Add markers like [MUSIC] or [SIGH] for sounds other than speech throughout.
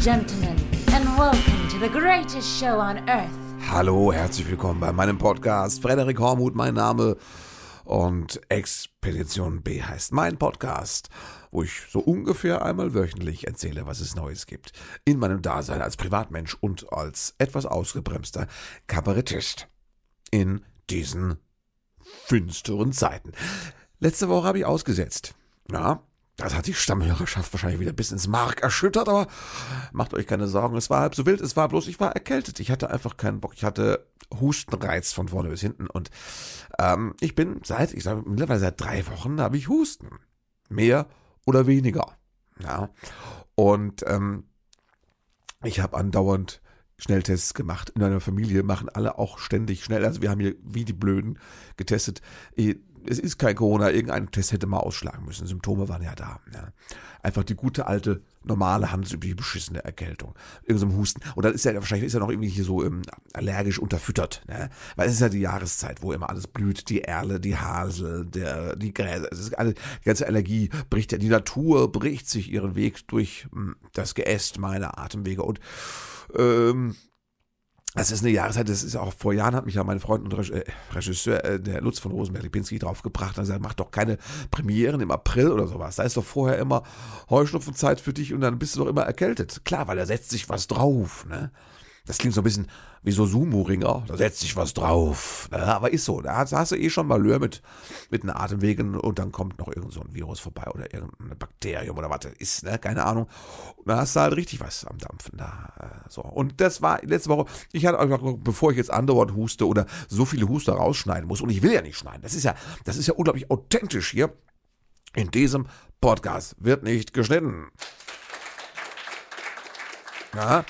gentlemen, and welcome to the greatest show on earth. Hallo, herzlich willkommen bei meinem Podcast. Frederik Hormuth, mein Name. Und Expedition B heißt mein Podcast, wo ich so ungefähr einmal wöchentlich erzähle, was es Neues gibt. In meinem Dasein als Privatmensch und als etwas ausgebremster Kabarettist. In diesen finsteren Zeiten. Letzte Woche habe ich ausgesetzt. Ja, das hat die Stammhörerschaft wahrscheinlich wieder bis ins Mark erschüttert, aber macht euch keine Sorgen, es war halb so wild, es war bloß, ich war erkältet. Ich hatte einfach keinen Bock. Ich hatte Hustenreiz von vorne bis hinten und ähm, ich bin seit, ich sage mittlerweile seit drei Wochen habe ich Husten. Mehr oder weniger. Ja. Und ähm, ich habe andauernd Schnelltests gemacht. In meiner Familie machen alle auch ständig schnell. Also wir haben hier wie die Blöden getestet es ist kein Corona, irgendein Test hätte mal ausschlagen müssen. Symptome waren ja da. Ja. Einfach die gute alte, normale, handelsübliche, beschissene Erkältung. Irgend so Husten. Und dann ist er wahrscheinlich ist er noch irgendwie hier so ähm, allergisch unterfüttert. Ne? Weil es ist ja die Jahreszeit, wo immer alles blüht. Die Erle, die Hasel, der, die Gräser. Es ist alle, die ganze Allergie bricht ja, die Natur bricht sich ihren Weg durch mh, hm, das Geäst meiner Atemwege. Und ähm, das ist eine Jahreszeit, das ist auch vor Jahren hat mich ja mein Freund und äh, Regisseur, äh, der Lutz von Rosenberg-Lipinski, draufgebracht und gesagt, mach doch keine Premieren im April oder sowas. Da ist doch vorher immer Heuschnupfenzeit für dich und dann bist du doch immer erkältet. Klar, weil da setzt sich was drauf, ne? Das klingt so ein bisschen wie so Sumo-Ringer. Da setzt sich was drauf. Ja, aber ist so. Da hast, hast, du eh schon mal Lör mit, mit den Atemwegen und dann kommt noch irgend so ein Virus vorbei oder irgendein Bakterium oder was das ist, ne? Keine Ahnung. Und dann hast du halt richtig was am Dampfen da. Äh, so. Und das war letzte Woche, ich hatte einfach, bevor ich jetzt andauernd huste oder so viele Huster rausschneiden muss, und ich will ja nicht schneiden. Das ist ja, das ist ja unglaublich authentisch hier. In diesem Podcast wird nicht geschnitten. Ja,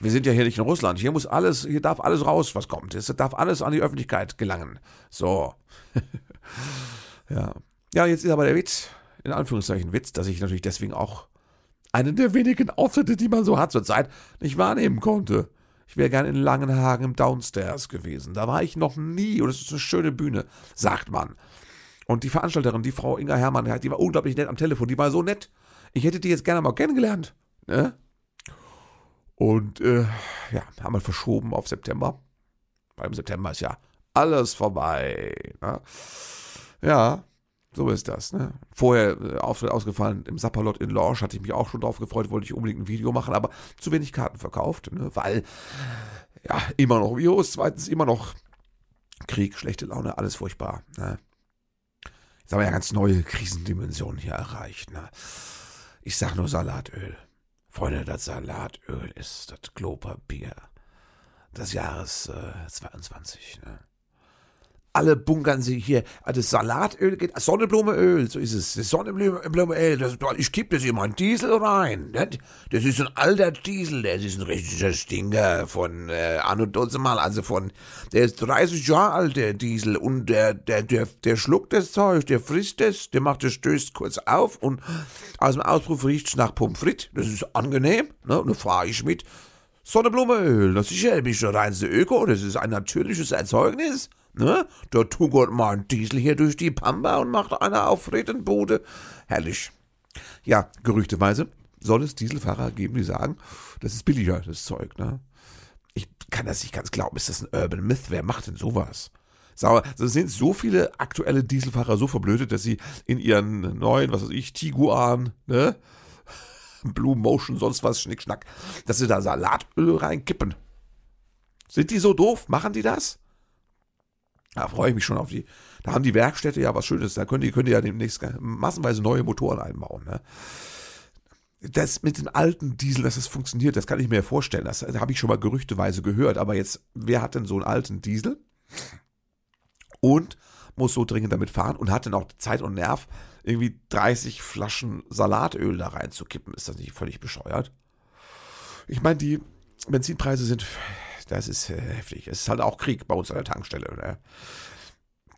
wir sind ja hier nicht in Russland. Hier muss alles, hier darf alles raus, was kommt. Es darf alles an die Öffentlichkeit gelangen. So. [LAUGHS] ja. Ja, jetzt ist aber der Witz, in Anführungszeichen Witz, dass ich natürlich deswegen auch einen der wenigen Auftritte, die man so hat zurzeit, nicht wahrnehmen konnte. Ich wäre gern in Langenhagen im Downstairs gewesen. Da war ich noch nie und es ist eine schöne Bühne, sagt man. Und die Veranstalterin, die Frau Inga Herrmann, die war unglaublich nett am Telefon, die war so nett. Ich hätte die jetzt gerne mal kennengelernt. Ne? Und äh, ja, haben wir verschoben auf September. Beim September ist ja alles vorbei. Ne? Ja, so ist das. Ne? Vorher äh, Auftritt ausgefallen im Sapperlot in Lorsch, hatte ich mich auch schon drauf gefreut, wollte ich unbedingt ein Video machen, aber zu wenig Karten verkauft, ne? weil ja, immer noch Virus, zweitens immer noch Krieg, schlechte Laune, alles furchtbar. Ne? Jetzt haben wir ja ganz neue Krisendimensionen hier erreicht. Ne? Ich sag nur Salatöl. Freunde, das Salatöl ist das Klopapier des Jahres äh, 22. Ne? Alle bunkern sich hier. Ah, das Salatöl geht, Sonnenblumeöl, so ist es. Das Sonnenblumeöl, das, ich kipp das immer in Diesel rein. Das ist ein alter Diesel, das ist ein richtiger Stinker von äh, Anno mal, also von, der ist 30 Jahre alt, der Diesel, und der, der, der, der schluckt das Zeug, der frisst das, der macht das, stößt kurz auf und aus dem Auspuff riecht's nach Pommes frites. Das ist angenehm, ne? Und dann fahre ich mit. Sonnenblumeöl, das ist ja nicht der reinste Öko, das ist ein natürliches Erzeugnis. Ne? Da tuckert mal ein Diesel hier durch die Pampa und macht einer auf Redenbude. Herrlich. Ja, gerüchteweise soll es Dieselfahrer geben, die sagen, das ist billiger, das Zeug. Ne? Ich kann das nicht ganz glauben. Ist das ein Urban Myth? Wer macht denn sowas? Sauer. Es sind so viele aktuelle Dieselfahrer so verblödet, dass sie in ihren neuen, was weiß ich, Tiguan, ne? [LAUGHS] Blue Motion, sonst was, Schnickschnack, dass sie da Salatöl reinkippen. Sind die so doof? Machen die das? Da freue ich mich schon auf die. Da haben die Werkstätte ja was Schönes. Da können die, können die ja demnächst massenweise neue Motoren einbauen. Ne? Das mit dem alten Diesel, dass das funktioniert, das kann ich mir vorstellen. Das habe ich schon mal gerüchteweise gehört. Aber jetzt, wer hat denn so einen alten Diesel? Und muss so dringend damit fahren und hat dann auch Zeit und Nerv, irgendwie 30 Flaschen Salatöl da reinzukippen. Ist das nicht völlig bescheuert? Ich meine, die Benzinpreise sind das ist äh, heftig. Es ist halt auch Krieg bei uns an der Tankstelle. Ne?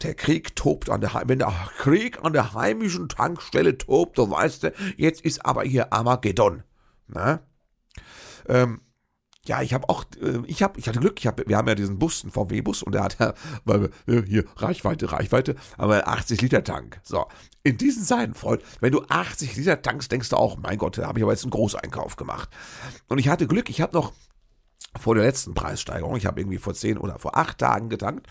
Der Krieg tobt an der, wenn der Krieg an der heimischen Tankstelle tobt, dann weißt du, jetzt ist aber hier Armageddon. Ne? Ähm, ja, ich habe auch, äh, ich habe, ich hatte Glück, ich hab, wir haben ja diesen Bus, einen VW-Bus und der hat ja, [LAUGHS] weil wir, äh, hier, Reichweite, Reichweite, aber 80 Liter Tank. So, in diesen Zeiten, Freund, wenn du 80 Liter tankst, denkst du auch, mein Gott, da habe ich aber jetzt einen Großeinkauf gemacht. Und ich hatte Glück, ich habe noch vor der letzten Preissteigerung, ich habe irgendwie vor 10 oder vor 8 Tagen getankt,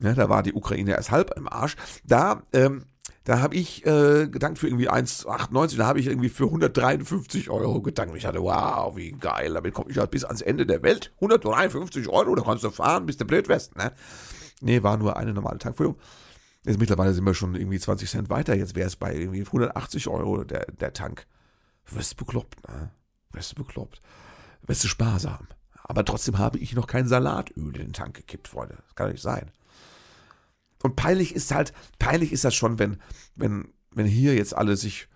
ja, da war die Ukraine erst halb im Arsch, da, ähm, da habe ich äh, gedankt für irgendwie 1,98, da habe ich irgendwie für 153 Euro gedankt. Ich hatte, wow, wie geil, damit komme ich halt bis ans Ende der Welt. 153 Euro, da kannst du fahren, bis der blöd wärst. Ne? Nee, war nur eine normale Tankfüllung. Jetzt mittlerweile sind wir schon irgendwie 20 Cent weiter. Jetzt wäre es bei irgendwie 180 Euro der, der Tank. Wirst du bekloppt, ne? Wirst du bekloppt. Wirst du sparsam. Aber trotzdem habe ich noch kein Salatöl in den Tank gekippt, Freunde. Das kann nicht sein. Und peinlich ist halt, peinlich ist das schon, wenn, wenn, wenn hier jetzt alle sich,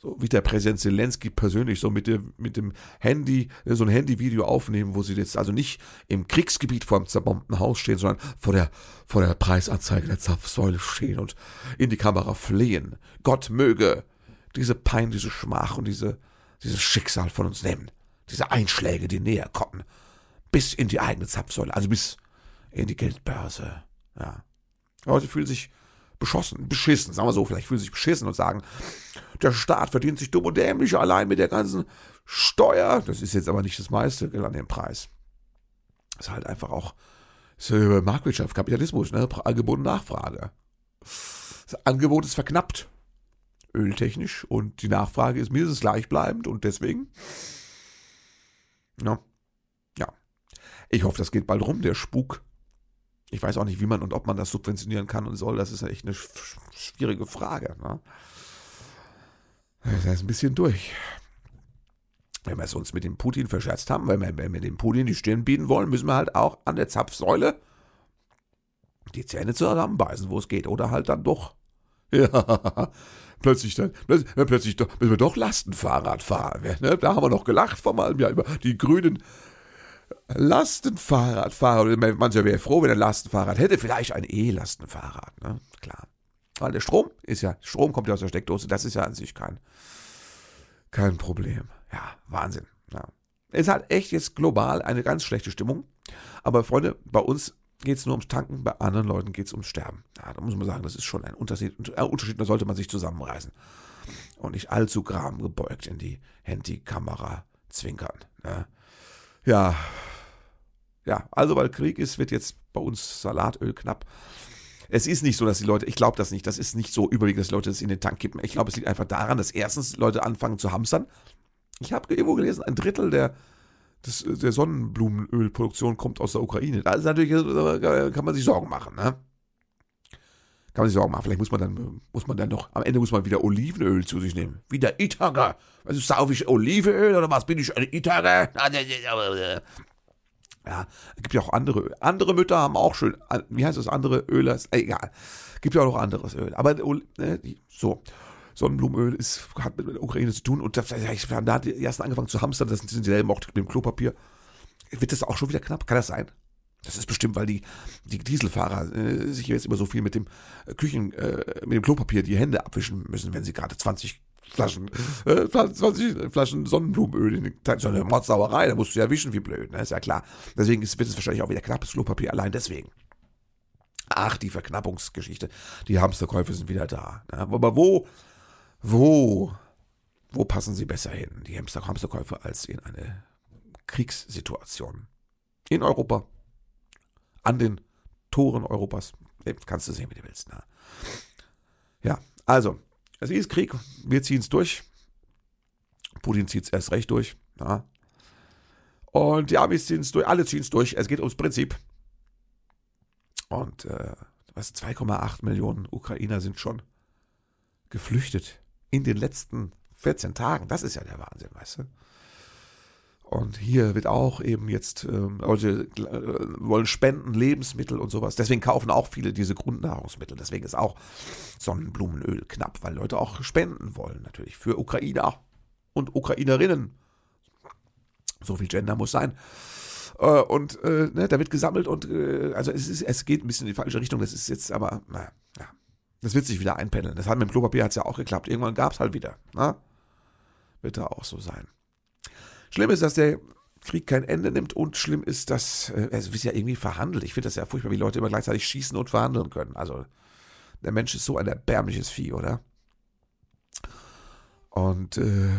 so wie der Präsident Zelensky persönlich, so mit dem, mit dem Handy, so ein Handyvideo aufnehmen, wo sie jetzt also nicht im Kriegsgebiet vor dem zerbombten Haus stehen, sondern vor der, vor der Preisanzeige der Zapfsäule stehen und in die Kamera flehen. Gott möge diese Pein, diese Schmach und diese, dieses Schicksal von uns nehmen. Diese Einschläge, die näher kommen. Bis in die eigene Zapfsäule, also bis in die Geldbörse. Ja. Leute fühlen sich beschossen, beschissen, sagen wir so, vielleicht fühlen sich beschissen und sagen, der Staat verdient sich dumm und dämlich allein mit der ganzen Steuer. Das ist jetzt aber nicht das meiste an dem Preis. Das ist halt einfach auch ist Marktwirtschaft, Kapitalismus, ne? Angebot und Nachfrage. Das Angebot ist verknappt, öltechnisch, und die Nachfrage ist mindestens gleichbleibend und deswegen, ja, ja. Ich hoffe, das geht bald rum, der Spuk ich weiß auch nicht, wie man und ob man das subventionieren kann und soll. Das ist echt eine schwierige Frage. Ne? Das ist ein bisschen durch. Wenn wir es uns mit dem Putin verscherzt haben, wenn wir, wenn wir dem Putin die Stirn bieten wollen, müssen wir halt auch an der Zapfsäule die Zähne zusammenbeißen, wo es geht. Oder halt dann doch. [LAUGHS] Ja, plötzlich dann, plötzlich doch, müssen wir doch Lastenfahrrad fahren. Ne? Da haben wir noch gelacht vor einem Jahr über die grünen Lastenfahrradfahrer, mancher wäre froh, wenn er ein Lastenfahrrad hätte, vielleicht ein E-Lastenfahrrad, ne? Klar. Weil der Strom ist ja, Strom kommt ja aus der Steckdose, das ist ja an sich kein, kein Problem. Ja, Wahnsinn. Ja. Es hat echt jetzt global eine ganz schlechte Stimmung. Aber Freunde, bei uns geht es nur ums Tanken, bei anderen Leuten geht es ums Sterben. Ja, da muss man sagen, das ist schon ein Unterschied. Ein Unterschied, da sollte man sich zusammenreißen. Und nicht allzu gram gebeugt in die Handykamera zwinkern. Ne? Ja, ja, also weil Krieg ist, wird jetzt bei uns Salatöl knapp. Es ist nicht so, dass die Leute, ich glaube das nicht, das ist nicht so überwiegend, dass Leute das in den Tank kippen. Ich glaube, es liegt einfach daran, dass erstens Leute anfangen zu hamstern. Ich habe irgendwo gelesen, ein Drittel der, des, der Sonnenblumenölproduktion kommt aus der Ukraine. Da ist natürlich, kann man sich Sorgen machen, ne? Kann man sich Sorgen machen. Vielleicht muss man dann, muss man dann noch, am Ende muss man wieder Olivenöl zu sich nehmen. Wieder Itaga. Also sauf ich Olivenöl oder was bin ich, ein Itaga? [LAUGHS] Ja, gibt ja auch andere Öle. Andere Mütter haben auch schön, wie heißt das, andere Öle? Egal. Gibt ja auch noch anderes Öl. Aber ne, so. Sonnenblumenöl ist, hat mit der Ukraine zu tun und da, da die ersten angefangen zu hamstern, das sind dieselben auch mit dem Klopapier. Wird das auch schon wieder knapp? Kann das sein? Das ist bestimmt, weil die, die Dieselfahrer äh, sich jetzt immer so viel mit dem Küchen, äh, mit dem Klopapier die Hände abwischen müssen, wenn sie gerade 20 Flaschen, äh, 20 Flaschen Sonnenblumenöl in. So eine Mordsauerei, da musst du ja wischen wie blöd, ne? Ist ja klar. Deswegen ist, es wahrscheinlich auch wieder knappes Klopapier, allein deswegen. Ach, die Verknappungsgeschichte. Die Hamsterkäufe sind wieder da. Ne? Aber wo, wo, wo passen sie besser hin, die Hamster Hamsterkäufe, als in eine Kriegssituation? In Europa. An den Toren Europas. Kannst du sehen, wie du willst. Ne? Ja, also, es ist Krieg, wir ziehen es durch. Putin zieht es erst recht durch. Ja. Und die Amis ziehen es durch, alle ziehen es durch. Es geht ums Prinzip. Und äh, was 2,8 Millionen Ukrainer sind schon geflüchtet in den letzten 14 Tagen. Das ist ja der Wahnsinn, weißt du? Und hier wird auch eben jetzt, ähm, Leute äh, wollen spenden, Lebensmittel und sowas. Deswegen kaufen auch viele diese Grundnahrungsmittel. Deswegen ist auch Sonnenblumenöl knapp, weil Leute auch spenden wollen, natürlich. Für Ukrainer und Ukrainerinnen. So viel Gender muss sein. Äh, und äh, ne, da wird gesammelt und äh, also es, ist, es geht ein bisschen in die falsche Richtung. Das ist jetzt aber, naja, ja. Das wird sich wieder einpendeln. Das hat mit dem Klopapier hat's ja auch geklappt. Irgendwann gab es halt wieder. Na? Ne? Wird da auch so sein. Schlimm ist, dass der Krieg kein Ende nimmt und schlimm ist, dass äh, es wird ja irgendwie verhandelt. Ich finde das ja furchtbar, wie Leute immer gleichzeitig schießen und verhandeln können. Also der Mensch ist so ein erbärmliches Vieh, oder? Und äh,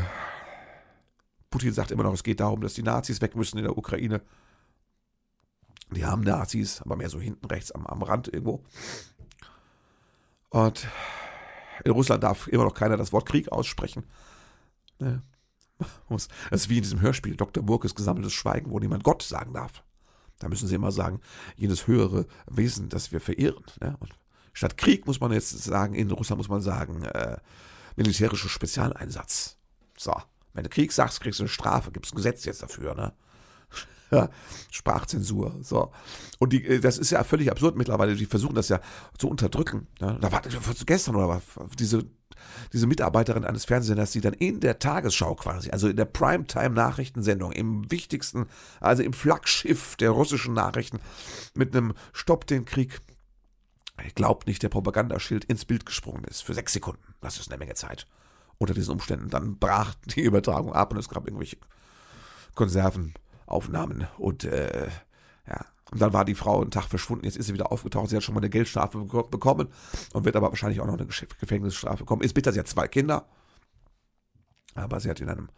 Putin sagt immer noch, es geht darum, dass die Nazis weg müssen in der Ukraine. Die haben Nazis, aber mehr so hinten rechts am, am Rand irgendwo. Und in Russland darf immer noch keiner das Wort Krieg aussprechen. Ne? [LAUGHS] Das ist wie in diesem Hörspiel, Dr. Burkes gesammeltes Schweigen, wo niemand Gott sagen darf. Da müssen sie immer sagen, jenes höhere Wesen, das wir verehren. Ne? Und statt Krieg muss man jetzt sagen, in Russland muss man sagen, äh, militärischer Spezialeinsatz. So, wenn du Krieg sagst, kriegst du eine Strafe, gibt es ein Gesetz jetzt dafür, ne? [LAUGHS] Sprachzensur. So. Und die, äh, das ist ja völlig absurd mittlerweile. Die versuchen das ja zu unterdrücken. Ja, da war gestern oder was, diese, diese Mitarbeiterin eines Fernsehsenders, die dann in der Tagesschau quasi, also in der Primetime-Nachrichtensendung, im wichtigsten, also im Flaggschiff der russischen Nachrichten, mit einem Stopp den Krieg, glaubt nicht, der Propagandaschild ins Bild gesprungen ist. Für sechs Sekunden. Das ist eine Menge Zeit. Unter diesen Umständen. Dann brach die Übertragung ab und es gab irgendwelche Konserven Aufnahmen und äh. Und dann war die Frau einen Tag verschwunden, jetzt ist sie wieder aufgetaucht, sie hat schon mal eine Geldstrafe bekommen und wird aber wahrscheinlich auch noch eine Gefängnisstrafe bekommen. Ist bitter, sie hat zwei Kinder, aber sie hat in einem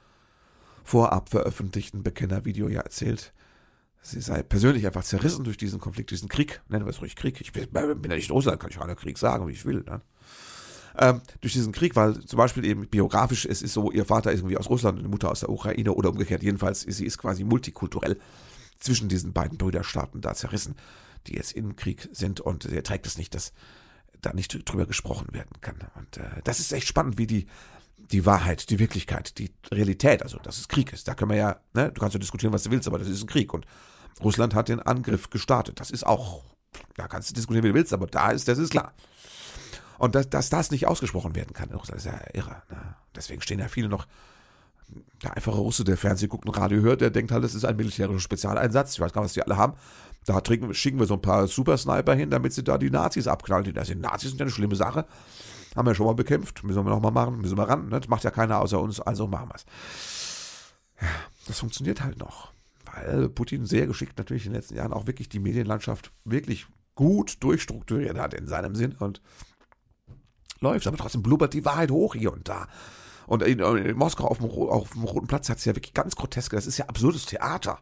vorab veröffentlichten Bekennervideo ja erzählt, sie sei persönlich einfach zerrissen durch diesen Konflikt, diesen Krieg. Nennen wir es ruhig Krieg. Ich bin, bin ja nicht Russland, kann ich auch einen Krieg sagen, wie ich will. Ne? ähm, durch diesen Krieg, weil zum Beispiel eben biografisch, es ist so, ihr Vater ist irgendwie aus Russland und die Mutter aus der Ukraine oder umgekehrt. Jedenfalls, sie ist quasi multikulturell zwischen diesen beiden Brüderstaaten da zerrissen, die jetzt im Krieg sind und er trägt es nicht, dass da nicht drüber gesprochen werden kann. Und äh, das ist echt spannend, wie die die Wahrheit, die Wirklichkeit, die Realität, also dass es Krieg ist. Da können wir ja, ne, du kannst ja diskutieren, was du willst, aber das ist ein Krieg. Und Russland hat den Angriff gestartet. Das ist auch, da kannst du diskutieren, wie du willst, aber da ist, das ist klar. Und dass, dass das nicht ausgesprochen werden kann, das ist ja irre. Ne? Deswegen stehen ja viele noch. Der einfache Russe, der Fernsehen guckt und Radio hört, der denkt halt, es ist ein militärischer Spezialeinsatz. Ich weiß gar nicht, was die alle haben. Da trinken, schicken wir so ein paar Super-Sniper hin, damit sie da die Nazis abknallen. Das sind Nazis sind ja eine schlimme Sache. Haben wir schon mal bekämpft. Müssen wir nochmal machen. Müssen wir ran. Ne? Das macht ja keiner außer uns, also machen wir es. Ja, das funktioniert halt noch. Weil Putin sehr geschickt natürlich in den letzten Jahren auch wirklich die Medienlandschaft wirklich gut durchstrukturiert hat in seinem Sinn. Und läuft, aber trotzdem blubbert die Wahrheit hoch hier und da. Und in, in Moskau auf dem, auf dem, Roten Platz hat es ja wirklich ganz groteske, das ist ja absurdes Theater.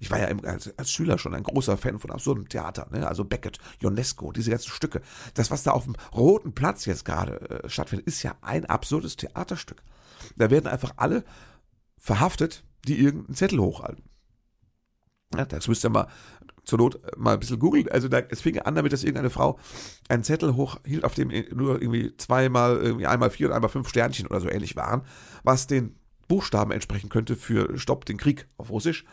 Ich war ja im, als, als, Schüler schon ein großer Fan von absurdem Theater, ne? also Beckett, Ionesco, diese ganzen Stücke. Das, was da auf dem Roten Platz jetzt gerade äh, stattfindet, ist ja ein absurdes Theaterstück. Da werden einfach alle verhaftet, die irgendeinen Zettel hochhalten. Ja, das müsst ihr mal zur Not mal ein bisschen googeln. Also da, es fing an damit, dass irgendeine Frau einen Zettel hochhielt, auf dem nur irgendwie zweimal, irgendwie einmal vier und einmal fünf Sternchen oder so ähnlich waren, was den Buchstaben entsprechen könnte für Stopp den Krieg auf Russisch.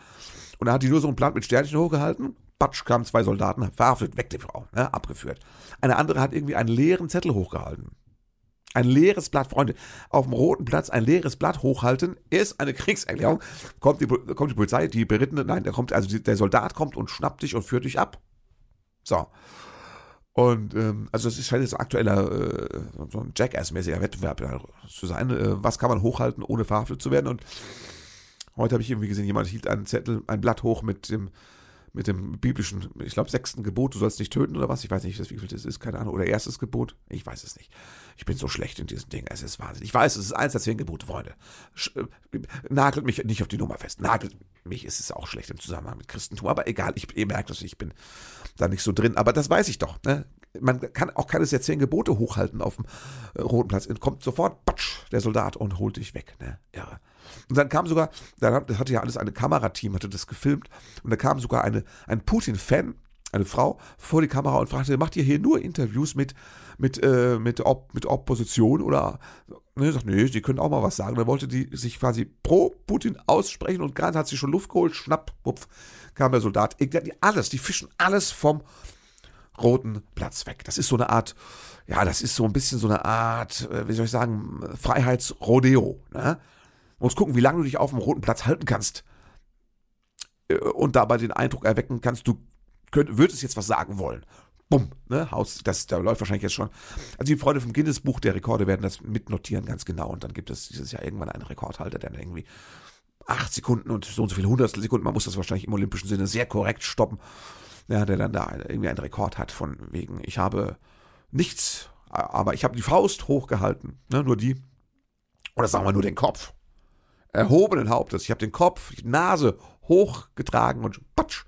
Und da hat die nur so ein Blatt mit Sternchen hochgehalten. Batsch, kamen zwei Soldaten, verhaftet, weg die Frau, ne, abgeführt. Eine andere hat irgendwie einen leeren Zettel hochgehalten. Ein leeres Blatt, Freunde, auf dem roten Platz ein leeres Blatt hochhalten, ist eine Kriegserklärung. Kommt die, kommt die Polizei, die Berittene, nein, der kommt, also der Soldat kommt und schnappt dich und führt dich ab. So. Und ähm, also es scheint jetzt aktueller äh, so ein Jackass-mäßiger Wettbewerb zu sein. Äh, was kann man hochhalten, ohne verhaftet zu werden? Und heute habe ich irgendwie gesehen, jemand hielt einen Zettel, ein Blatt hoch mit dem mit dem biblischen, ich glaube, sechsten Gebot, du sollst nicht töten oder was? Ich weiß nicht, wie viel das ist, keine Ahnung. Oder erstes Gebot? Ich weiß es nicht. Ich bin so schlecht in diesen Dingen. Es ist Wahnsinn. Ich weiß, es ist eins der zehn Gebote, Freunde. Äh, nagelt mich nicht auf die Nummer fest. Nagelt mich ist es auch schlecht im Zusammenhang mit Christentum. Aber egal, ich, ihr merkt es, ich bin da nicht so drin. Aber das weiß ich doch. Ne? Man kann auch keines der zehn Gebote hochhalten auf dem äh, Roten Platz. Kommt sofort, patsch, der Soldat und holt dich weg. Ne? Irre. Und dann kam sogar, das hatte ja alles eine Kamerateam, hatte das gefilmt, und da kam sogar eine, ein Putin-Fan, eine Frau, vor die Kamera und fragte, macht ihr hier nur Interviews mit, mit, äh, mit, Op mit Opposition oder, ne, sagt, nee, die können auch mal was sagen. Da wollte die sich quasi pro Putin aussprechen und gerade hat sie schon Luft geholt, schnapp, pupf, kam der Soldat. Alles, die fischen alles vom roten Platz weg. Das ist so eine Art, ja, das ist so ein bisschen so eine Art, äh, wie soll ich sagen, Freiheitsrodeo, ne? Musst gucken, wie lange du dich auf dem roten Platz halten kannst. Äh, und dabei den Eindruck erwecken kannst, du könnt, würdest jetzt was sagen wollen. Bumm, ne, Haus, das, da läuft wahrscheinlich jetzt schon. Also die Freunde vom Guinness-Buch der Rekorde werden das mitnotieren, ganz genau. Und dann gibt es dieses Jahr irgendwann einen Rekordhalter, der dann irgendwie acht Sekunden und so und so viele Hundertstel Sekunden, man muss das wahrscheinlich im olympischen Sinne sehr korrekt stoppen, ja, der dann da irgendwie einen Rekord hat von wegen, ich habe nichts, aber ich habe die Faust hochgehalten, ne, nur die, oder sagen wir nur den Kopf, erhobenen Hauptes, ich habe den Kopf, die Nase hochgetragen und patsch,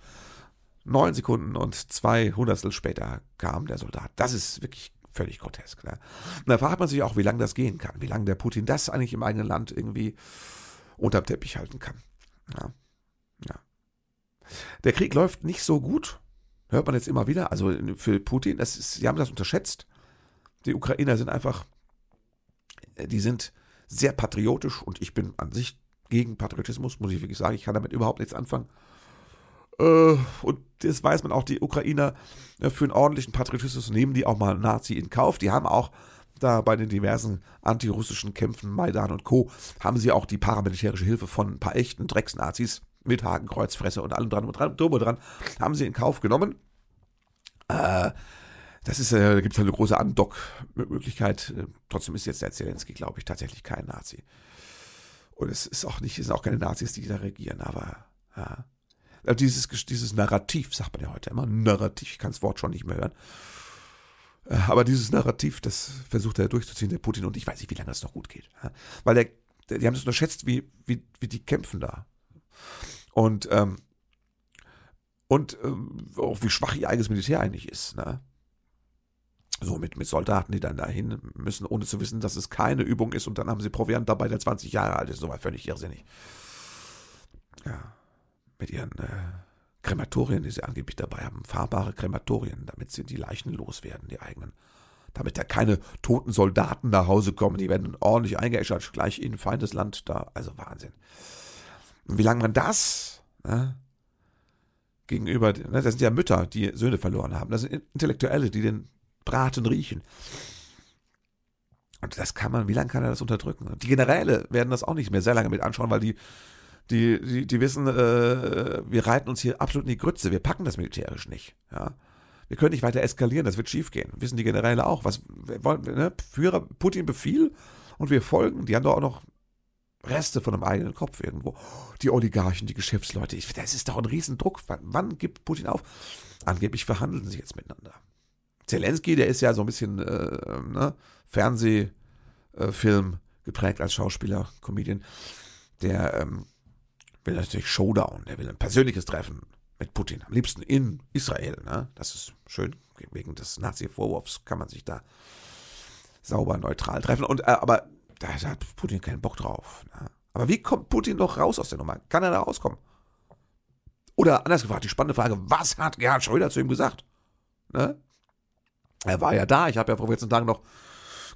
neun Sekunden und zwei Hundertstel später kam der Soldat. Das ist wirklich völlig grotesk. Ne? Und da fragt man sich auch, wie lange das gehen kann, wie lange der Putin das eigentlich im eigenen Land irgendwie unterm Teppich halten kann. Ja. ja. Der Krieg läuft nicht so gut, hört man jetzt immer wieder. Also für Putin, das ist, sie haben das unterschätzt. Die Ukrainer sind einfach, die sind sehr patriotisch und ich bin an sich gegen Patriotismus, muss ich wirklich sagen. Ich kann damit überhaupt nichts anfangen. Äh, und das weiß man auch, die Ukrainer äh, für einen ordentlichen Patriotismus nehmen die auch mal Nazi in Kauf. Die haben auch da bei den diversen antirussischen Kämpfen, Maidan und Co., haben sie auch die paramilitärische Hilfe von ein paar echten Drecksnazis mit Hakenkreuzfresse und allem dran und dran, dran, dran haben sie in Kauf genommen. Äh, das ist, äh, da gibt es halt eine große Andock-Möglichkeit. Trotzdem ist jetzt der Zelensky, glaube ich, tatsächlich kein Nazi. Und es ist auch nicht, es sind auch keine Nazis, die da regieren, aber ja. Also dieses, dieses Narrativ, sagt man ja heute immer, Narrativ, ich kann das Wort schon nicht mehr hören. Äh, aber dieses Narrativ, das versucht er durchzuziehen, der Putin, und ich weiß nicht, wie lange das noch gut geht. Weil der, die haben es unterschätzt, wie, wie, wie die kämpfen da. Und, ähm, und ähm, auch wie schwach ihr eigenes Militär eigentlich ist. Ne? So mit, mit Soldaten, die dann dahin müssen, ohne zu wissen, dass es keine Übung ist. Und dann haben sie Proviant dabei, der 20 Jahre alt ist. So war völlig irrsinnig. Ja, mit ihren äh, Krematorien, die sie angeblich dabei haben, fahrbare Krematorien, damit sie die Leichen loswerden, die eigenen. Damit da keine toten Soldaten nach Hause kommen, die werden ordentlich eingeäschert, gleich in Feindesland da. Also Wahnsinn. Und wie lange man das ne, gegenüber, ne, das sind ja Mütter, die Söhne verloren haben, das sind Intellektuelle, die den Braten riechen. Und das kann man, wie lange kann er das unterdrücken? Die Generäle werden das auch nicht mehr sehr lange mit anschauen, weil die die, die, die wissen, äh, wir reiten uns hier absolut in die Grütze, wir packen das militärisch nicht. Ja. Wir können nicht weiter eskalieren, das wird schiefgehen. Wissen die Generäle auch. Was wollen ne? Führer Putin Befehl und wir folgen. Die haben doch auch noch Reste von einem eigenen Kopf irgendwo. Die Oligarchen, die Geschäftsleute. Ich, das ist doch ein Riesendruck. Wann, wann gibt Putin auf? Angeblich verhandeln sie jetzt miteinander. Zelensky, der ist ja so ein bisschen äh, ne? Fernsehfilm geprägt als Schauspieler, Comedian. Der ähm, will natürlich Showdown, der will ein persönliches Treffen mit Putin. Am liebsten in Israel. Ne? Das ist schön. Wegen des Nazi-Vorwurfs kann man sich da sauber neutral treffen. Und, äh, aber da hat Putin keinen Bock drauf. Ne? Aber wie kommt Putin noch raus aus der Nummer? Kann er da rauskommen? Oder anders gefragt, die spannende Frage, was hat Gerhard Schröder zu ihm gesagt? Ne? Er war ja da, ich habe ja vor 14 Tagen noch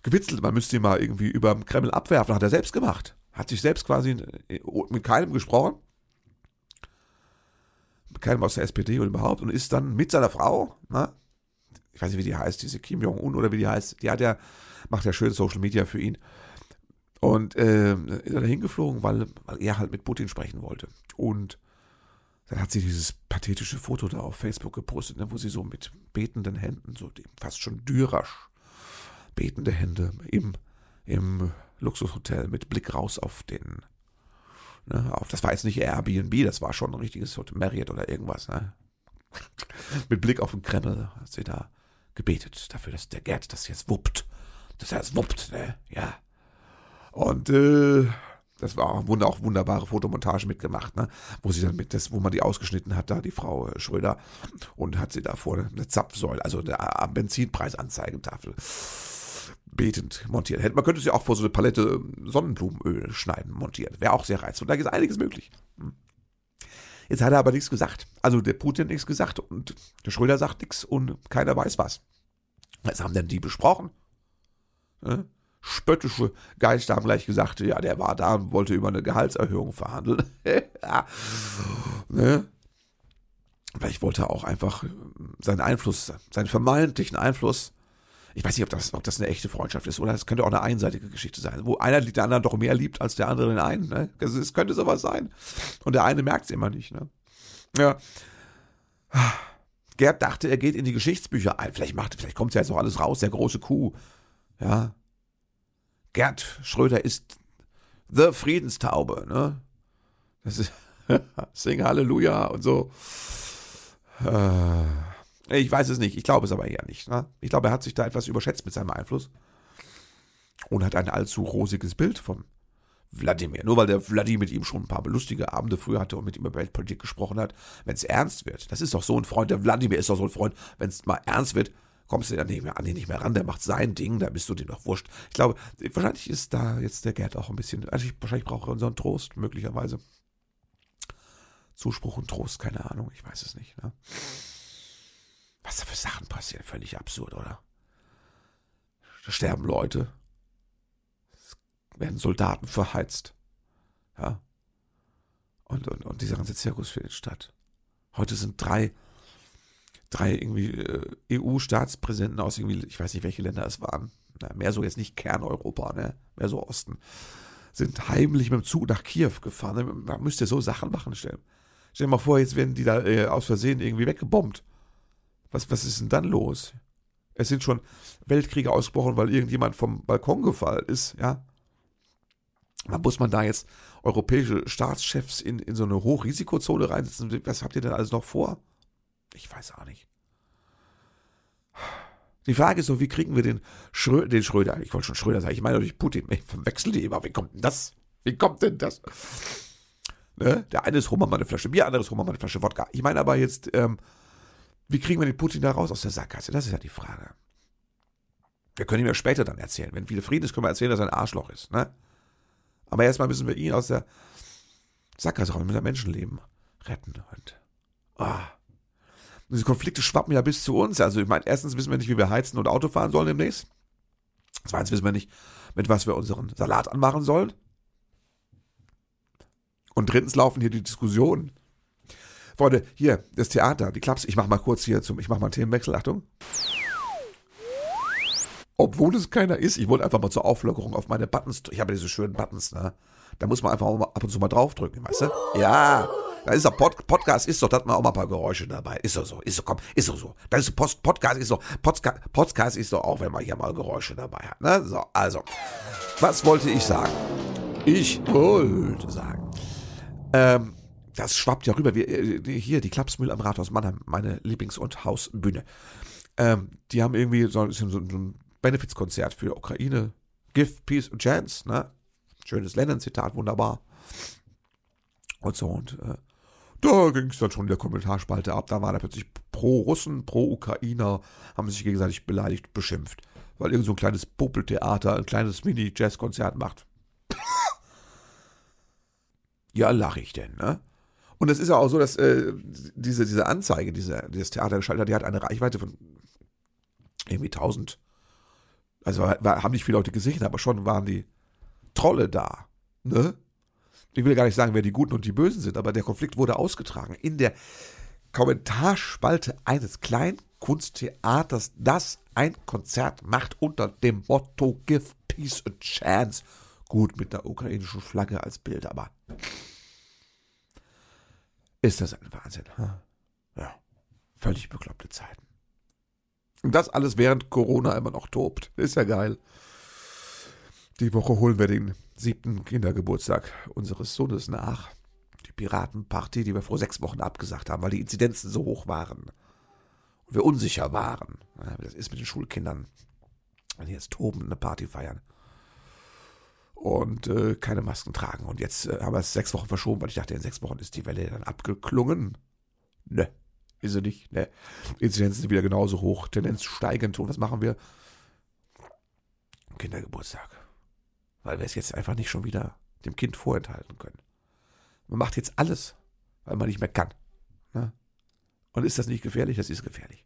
gewitzelt, man müsste ihn mal irgendwie über dem Kreml abwerfen, hat er selbst gemacht. Hat sich selbst quasi äh, mit keinem gesprochen, mit keinem aus der SPD oder überhaupt, und ist dann mit seiner Frau, na, ich weiß nicht, wie die heißt, diese Kim Jong-un oder wie die heißt, die hat ja, macht ja schön Social Media für ihn. Und äh, ist er da hingeflogen, weil, weil er halt mit Putin sprechen wollte. Und dann hat sie dieses pathetische Foto da auf Facebook gepostet, ne, wo sie so mit betenden Händen, so fast schon dyrasch betende Hände im, im Luxushotel mit Blick raus auf den, ne, auf, das war jetzt nicht Airbnb, das war schon ein richtiges Hotel, Marriott oder irgendwas, ne? [LAUGHS] mit Blick auf den Kreml hat sie da gebetet dafür, dass der Gerd das jetzt wuppt, dass er es wuppt, ne, ja. Und, äh, das war auch, wunder, auch wunderbare Fotomontage mitgemacht, ne? wo sie dann mit das, wo man die ausgeschnitten hat, da die Frau äh, Schröder und hat sie da vor eine Zapfsäule, also eine Benzinpreisanzeigentafel betend montiert. Man könnte ja auch vor so eine Palette ähm, Sonnenblumenöl schneiden, montiert. Wäre auch sehr reizvoll. Da ist einiges möglich. Hm. Jetzt hat er aber nichts gesagt. Also der Putin nichts gesagt und der Schröder sagt nichts und keiner weiß was. Was haben denn die besprochen? Ne? Spöttische Geister haben gleich gesagt, ja, der war da und wollte über eine Gehaltserhöhung verhandeln. [LAUGHS] ne? Vielleicht wollte er auch einfach seinen Einfluss, seinen vermeintlichen Einfluss ich weiß nicht, ob das, ob das eine echte Freundschaft ist oder es könnte auch eine einseitige Geschichte sein, wo einer den anderen doch mehr liebt als der andere den einen. Ne? Es könnte sowas sein. Und der eine merkt es immer nicht. Ne? Ja. Gerd dachte, er geht in die Geschichtsbücher ein. Vielleicht macht, vielleicht kommt ja jetzt noch alles raus, der große Kuh. Ja. Gerd Schröder ist The Friedenstaube, ne? Das ist [LAUGHS] Sing Halleluja und so. Äh, ich weiß es nicht. Ich glaube es aber eher nicht. Ne? Ich glaube, er hat sich da etwas überschätzt mit seinem Einfluss und hat ein allzu rosiges Bild von Wladimir. Nur weil der Wladimir mit ihm schon ein paar lustige Abende früher hatte und mit ihm über Weltpolitik gesprochen hat. Wenn es ernst wird, das ist doch so ein Freund. Der Wladimir ist doch so ein Freund. Wenn es mal ernst wird, kommst du ja nicht mehr an den nicht mehr ran. Der macht sein Ding, da bist du dem doch wurscht. Ich glaube, wahrscheinlich ist da jetzt der Gerd auch ein bisschen. Also ich, wahrscheinlich braucht er unseren Trost, möglicherweise. Zuspruch und Trost, keine Ahnung, ich weiß es nicht. Ne? Was da für Sachen passieren, völlig absurd, oder? Da sterben Leute, werden Soldaten verheizt. Ja. Und, und, und dieser ganze Zirkus findet statt. Heute sind drei, drei irgendwie äh, EU-Staatspräsidenten aus irgendwie, ich weiß nicht, welche Länder es waren, na, mehr so jetzt nicht Kerneuropa, ne? mehr so Osten, sind heimlich mit dem Zug nach Kiew gefahren. Man müsste so Sachen machen. Stell, stell dir mal vor, jetzt werden die da äh, aus Versehen irgendwie weggebombt. Was, was ist denn dann los? Es sind schon Weltkriege ausgebrochen, weil irgendjemand vom Balkon gefallen ist, ja. Da muss man da jetzt europäische Staatschefs in, in so eine Hochrisikozone reinsetzen. Was habt ihr denn alles noch vor? Ich weiß auch nicht. Die Frage ist nur, wie kriegen wir den, Schrö den Schröder, ich wollte schon Schröder sagen, ich meine natürlich Putin, ich verwechsel die immer, wie kommt denn das? Wie kommt denn das? Ne? Der eine ist, mal eine Flasche Bier, der andere ist, mal eine Flasche Wodka. Ich meine aber jetzt, ähm, wie kriegen wir den Putin da raus aus der Sackgasse? Das ist ja die Frage. Wir können ihm ja später dann erzählen. Wenn viele Frieden ist, können wir erzählen, dass er ein Arschloch ist. Ne? Aber erstmal müssen wir ihn aus der Sackgasse raus, mit der Menschenleben retten. Und, oh. Diese Konflikte schwappen ja bis zu uns. Also ich meine, erstens wissen wir nicht, wie wir heizen und Auto fahren sollen demnächst. Zweitens wissen wir nicht, mit was wir unseren Salat anmachen sollen. Und drittens laufen hier die Diskussionen. Freunde, hier, das Theater, die Klaps, ich mach mal kurz hier zum, ich mach mal einen Themenwechsel, Achtung obwohl es keiner ist. Ich wollte einfach mal zur Auflockerung auf meine Buttons. Ich habe diese schönen Buttons, ne? Da muss man einfach mal ab und zu mal draufdrücken, weißt du? Ja. Da ist doch Pod Podcast ist doch, da hat man auch mal ein paar Geräusche dabei. Ist doch so, ist doch, komm, ist doch so. Das ist Post Podcast ist doch, Podcast, Podcast ist doch auch, wenn man hier mal Geräusche dabei hat. Ne? So, also, was wollte ich sagen? Ich wollte sagen, ähm, das schwappt ja rüber. Wir, äh, hier, die Klapsmühl am Rathaus Mannheim, meine Lieblings- und Hausbühne. Ähm, die haben irgendwie so, so, so ein Benefizkonzert für Ukraine. Give Peace a Chance, ne? Schönes Lennon-Zitat, wunderbar. Und so, und äh, da ging es dann schon in der Kommentarspalte ab. Da waren da plötzlich pro Russen, pro Ukrainer, haben sich gegenseitig beleidigt, beschimpft. Weil irgend so ein kleines Popeltheater, ein kleines Mini-Jazz-Konzert macht. ja, lache ich denn, ne? Und es ist ja auch so, dass äh, diese, diese Anzeige, diese, dieses Theatergeschalter, die hat eine Reichweite von irgendwie 1000 also war, haben nicht viele Leute gesehen, aber schon waren die Trolle da. Ne? Ich will gar nicht sagen, wer die Guten und die Bösen sind, aber der Konflikt wurde ausgetragen in der Kommentarspalte eines Kleinkunsttheaters, das ein Konzert macht unter dem Motto Give Peace a Chance. Gut mit der ukrainischen Flagge als Bild, aber ist das ein Wahnsinn? Ja, völlig bekloppte Zeiten. Und das alles während Corona immer noch tobt. Ist ja geil. Die Woche holen wir den siebten Kindergeburtstag unseres Sohnes nach. Die Piratenparty, die wir vor sechs Wochen abgesagt haben, weil die Inzidenzen so hoch waren. Und wir unsicher waren. Das ist mit den Schulkindern. Wenn die jetzt toben, eine Party feiern. Und äh, keine Masken tragen. Und jetzt äh, haben wir es sechs Wochen verschoben, weil ich dachte, in sechs Wochen ist die Welle dann abgeklungen. Ne. Ist sie nicht. Ne? Inzidenzen sind wieder genauso hoch, Tendenz steigend. Und was machen wir? Kindergeburtstag. Weil wir es jetzt einfach nicht schon wieder dem Kind vorenthalten können. Man macht jetzt alles, weil man nicht mehr kann. Ne? Und ist das nicht gefährlich? Das ist gefährlich.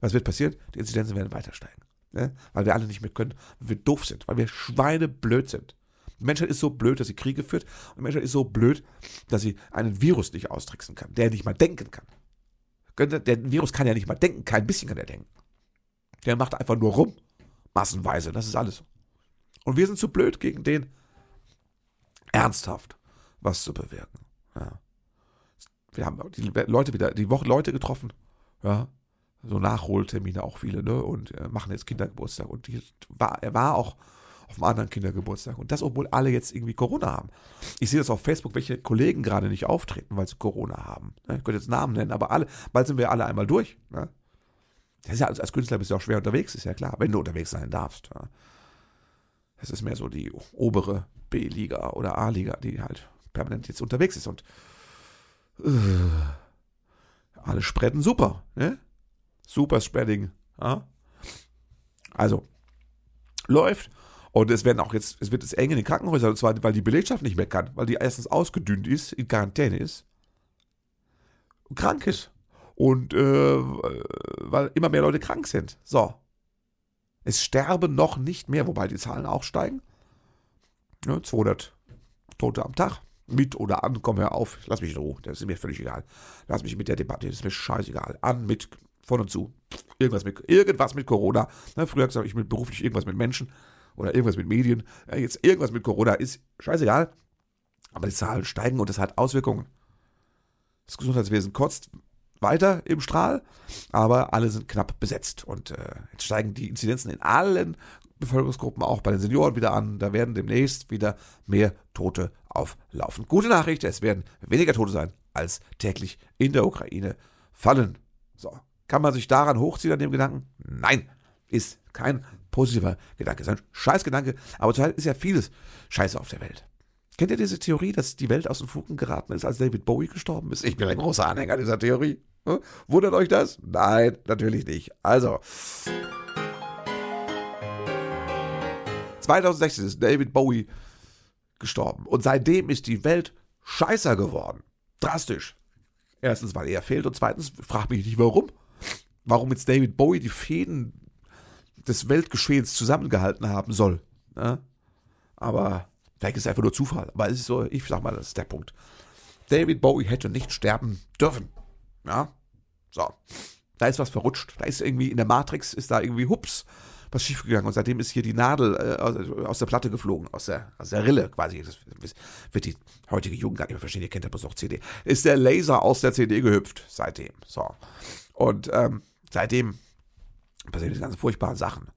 Was wird passieren? Die Inzidenzen werden weiter steigen. Ne? Weil wir alle nicht mehr können, weil wir doof sind, weil wir schweineblöd sind. Die Menschheit ist so blöd, dass sie Kriege führt. Und die Menschheit ist so blöd, dass sie einen Virus nicht austricksen kann, der nicht mal denken kann. Der Virus kann ja nicht mal denken, kein bisschen kann er denken. Der macht einfach nur rum. Massenweise, das ist alles. Und wir sind zu blöd gegen den ernsthaft was zu bewirken. Ja. Wir haben die Leute wieder, die Woche Leute getroffen, ja, so Nachholtermine auch viele, ne, und äh, machen jetzt Kindergeburtstag. Und die war, er war auch auf einem anderen Kindergeburtstag. Und das, obwohl alle jetzt irgendwie Corona haben. Ich sehe das auf Facebook, welche Kollegen gerade nicht auftreten, weil sie Corona haben. Ich könnte jetzt Namen nennen, aber alle, bald sind wir alle einmal durch. Das ist ja als, Künstler bist du auch schwer unterwegs, ist ja klar, wenn du unterwegs sein darfst. Das ist mehr so die obere B-Liga oder A-Liga, die halt permanent jetzt unterwegs ist und äh, alle spreaden super, ne? Super Spreading. Ja? Also, läuft. Und es werden auch jetzt, es wird jetzt eng in den Krankenhäusern, und zwar, weil die Belegschaft nicht mehr kann, weil die erstens ausgedünnt ist, in Quarantäne ist, krank ist. Und äh, weil immer mehr Leute krank sind. So. Es sterben noch nicht mehr, wobei die Zahlen auch steigen. Ja, 200 Tote am Tag. Mit oder an, komm hör auf, lass mich in Ruhe, das ist mir völlig egal. Lass mich mit der Debatte, das ist mir scheißegal. An, mit, von und zu. Irgendwas mit, irgendwas mit Corona. Na, früher gesagt ich mit beruflich irgendwas mit Menschen oder irgendwas mit Medien. Ja, jetzt irgendwas mit Corona ist scheißegal. Aber die Zahlen steigen und das hat Auswirkungen. Das Gesundheitswesen kotzt weiter im Strahl, aber alle sind knapp besetzt. Und äh, jetzt steigen die Inzidenzen in allen Bevölkerungsgruppen, auch bei den Senioren wieder an. Da werden demnächst wieder mehr Tote auflaufen. Gute Nachricht, es werden weniger Tote sein, als täglich in der Ukraine fallen. So, kann man sich daran hochziehen an dem Gedanken? Nein, ist kein positiver Gedanke. Ist ein Scheißgedanke, aber zurzeit ist ja vieles Scheiße auf der Welt. Kennt ihr diese Theorie, dass die Welt aus den Fugen geraten ist, als David Bowie gestorben ist? Ich bin ein großer Anhänger dieser Theorie. Hm? Wundert euch das? Nein, natürlich nicht. Also. 2016 ist David Bowie gestorben. Und seitdem ist die Welt scheißer geworden. Drastisch. Erstens, weil er fehlt und zweitens, frag mich nicht warum. Warum jetzt David Bowie die Fäden des Weltgeschehens zusammengehalten haben soll. Ne? Aber vielleicht ist es einfach nur Zufall. Aber es ist so, ich sag mal, das ist der Punkt. David Bowie hätte nicht sterben dürfen. Ja? So. Da ist was verrutscht. Da ist irgendwie in der Matrix, ist da irgendwie hups was schiefgegangen und seitdem ist hier die Nadel äh, aus der Platte geflogen, aus der, aus der Rille quasi. Das wird die heutige Jugend gar nicht mehr verstehen, ihr kennt ja bloß auch CD. Ist der Laser aus der CD gehüpft seitdem. So. Und ähm, seitdem passieren diese ganzen furchtbaren Sachen.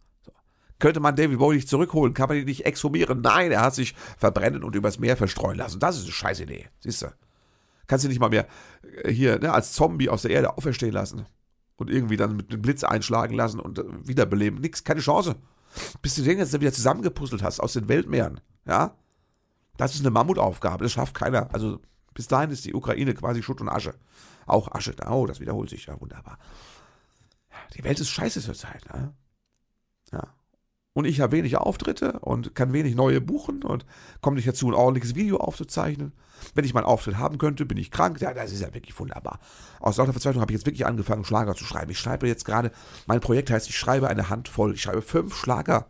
Könnte man David Bowie nicht zurückholen? Kann man ihn nicht exhumieren? Nein, er hat sich verbrennen und übers Meer verstreuen lassen. Das ist eine scheiß Idee. Siehst du? Kannst du nicht mal mehr äh, hier ne, als Zombie aus der Erde auferstehen lassen und irgendwie dann mit dem Blitz einschlagen lassen und äh, wiederbeleben. Nix, keine Chance. Bis du den jetzt wieder zusammengepuzzelt hast aus den Weltmeeren. Ja? Das ist eine Mammutaufgabe. Das schafft keiner. Also bis dahin ist die Ukraine quasi Schutt und Asche. Auch Asche. Oh, das wiederholt sich ja wunderbar. Die Welt ist scheiße zurzeit. Ne? Ja. Und ich habe wenig Auftritte und kann wenig neue buchen und komme nicht dazu, ein ordentliches Video aufzuzeichnen. Wenn ich meinen Auftritt haben könnte, bin ich krank. Ja, das ist ja wirklich wunderbar. Aus lauter Verzweiflung habe ich jetzt wirklich angefangen, Schlager zu schreiben. Ich schreibe jetzt gerade, mein Projekt heißt, ich schreibe eine Handvoll. Ich schreibe fünf Schlager,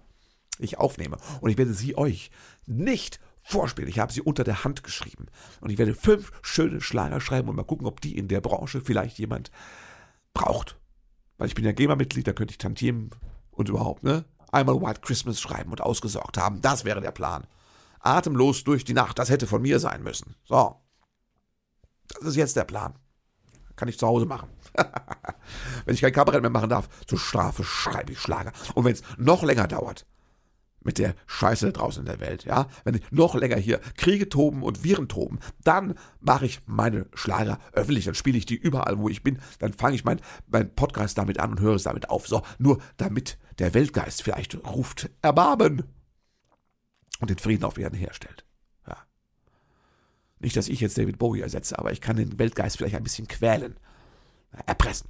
die ich aufnehme. Und ich werde sie euch nicht vorspielen. Ich habe sie unter der Hand geschrieben. Und ich werde fünf schöne Schlager schreiben und mal gucken, ob die in der Branche vielleicht jemand braucht. Weil ich bin ja GEMA-Mitglied, da könnte ich Tantiemen und überhaupt, ne? Einmal White Christmas schreiben und ausgesorgt haben. Das wäre der Plan. Atemlos durch die Nacht, das hätte von mir sein müssen. So. Das ist jetzt der Plan. Kann ich zu Hause machen. [LAUGHS] wenn ich kein Kabarett mehr machen darf, zur Strafe schreibe ich Schlager. Und wenn es noch länger dauert, mit der Scheiße draußen in der Welt, ja, wenn ich noch länger hier Kriege toben und Viren toben, dann mache ich meine Schlager öffentlich, dann spiele ich die überall, wo ich bin, dann fange ich meinen mein Podcast damit an und höre es damit auf. So, nur damit der Weltgeist vielleicht ruft Erbarmen und den Frieden auf Erden herstellt. Ja. Nicht, dass ich jetzt David Bowie ersetze, aber ich kann den Weltgeist vielleicht ein bisschen quälen, erpressen.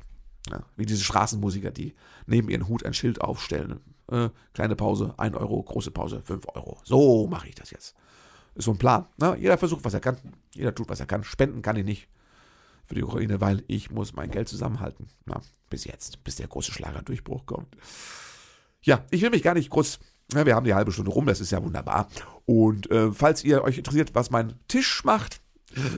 Ja, wie diese Straßenmusiker, die neben ihren Hut ein Schild aufstellen. Äh, kleine Pause, 1 Euro, große Pause, 5 Euro. So mache ich das jetzt. Ist so ein Plan. Ne? Jeder versucht, was er kann. Jeder tut, was er kann. Spenden kann ich nicht für die Ukraine, weil ich muss mein Geld zusammenhalten. Na, bis jetzt, bis der große Schlagerdurchbruch kommt. Ja, ich will mich gar nicht groß. Ja, wir haben die halbe Stunde rum, das ist ja wunderbar. Und äh, falls ihr euch interessiert, was mein Tisch macht,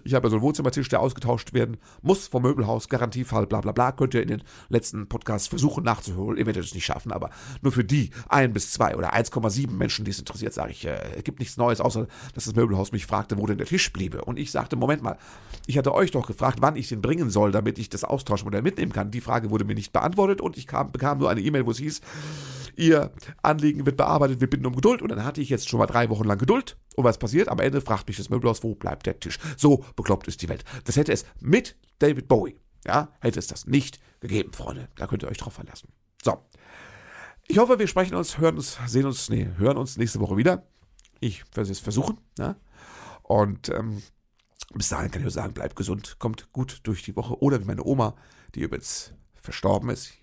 Ich habe so einen Wohnzimmertisch, der ausgetauscht werden muss vom Möbelhaus, Garantiefall, bla bla bla. Könnt ihr in den letzten Podcasts versuchen nachzuholen. Ihr werdet es nicht schaffen, aber nur für die ein bis zwei oder 1,7 Menschen, die es interessiert, sage ich, äh, es gibt nichts Neues, außer dass das Möbelhaus mich fragte, wo denn der Tisch bliebe. Und ich sagte, Moment mal, ich hatte euch doch gefragt, wann ich den bringen soll, damit ich das Austauschmodell mitnehmen kann. Die Frage wurde mir nicht beantwortet und ich kam, bekam nur eine E-Mail, wo es hieß, ihr Anliegen wird bearbeitet, wir bitten um Geduld. Und dann hatte ich jetzt schon mal drei Wochen lang Geduld. Und was passiert? Am Ende fragt mich das Möbelhaus, wo bleibt der Tisch? So bekloppt ist die Welt. Das hätte es mit David Bowie, ja, hätte es das nicht gegeben, Freunde. Da könnt ihr euch drauf verlassen. So. Ich hoffe, wir sprechen uns, hören uns, sehen uns, nee, hören uns nächste Woche wieder. Ich werde es versuchen. Ja? Und ähm, bis dahin kann ich nur sagen, bleibt gesund, kommt gut durch die Woche. Oder wie meine Oma, die übrigens verstorben ist,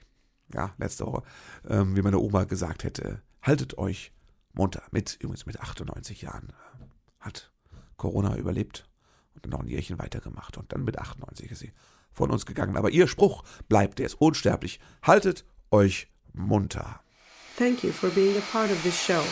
ja, letzte Woche, ähm, wie meine Oma gesagt hätte, haltet euch munter. Mit, übrigens mit 98 Jahren äh, hat Corona überlebt und dann noch ein Jährchen weitergemacht. Und dann mit 98 ist sie von uns gegangen. Aber ihr Spruch bleibt, der ist unsterblich. Haltet euch munter. Thank you for being a part of this show.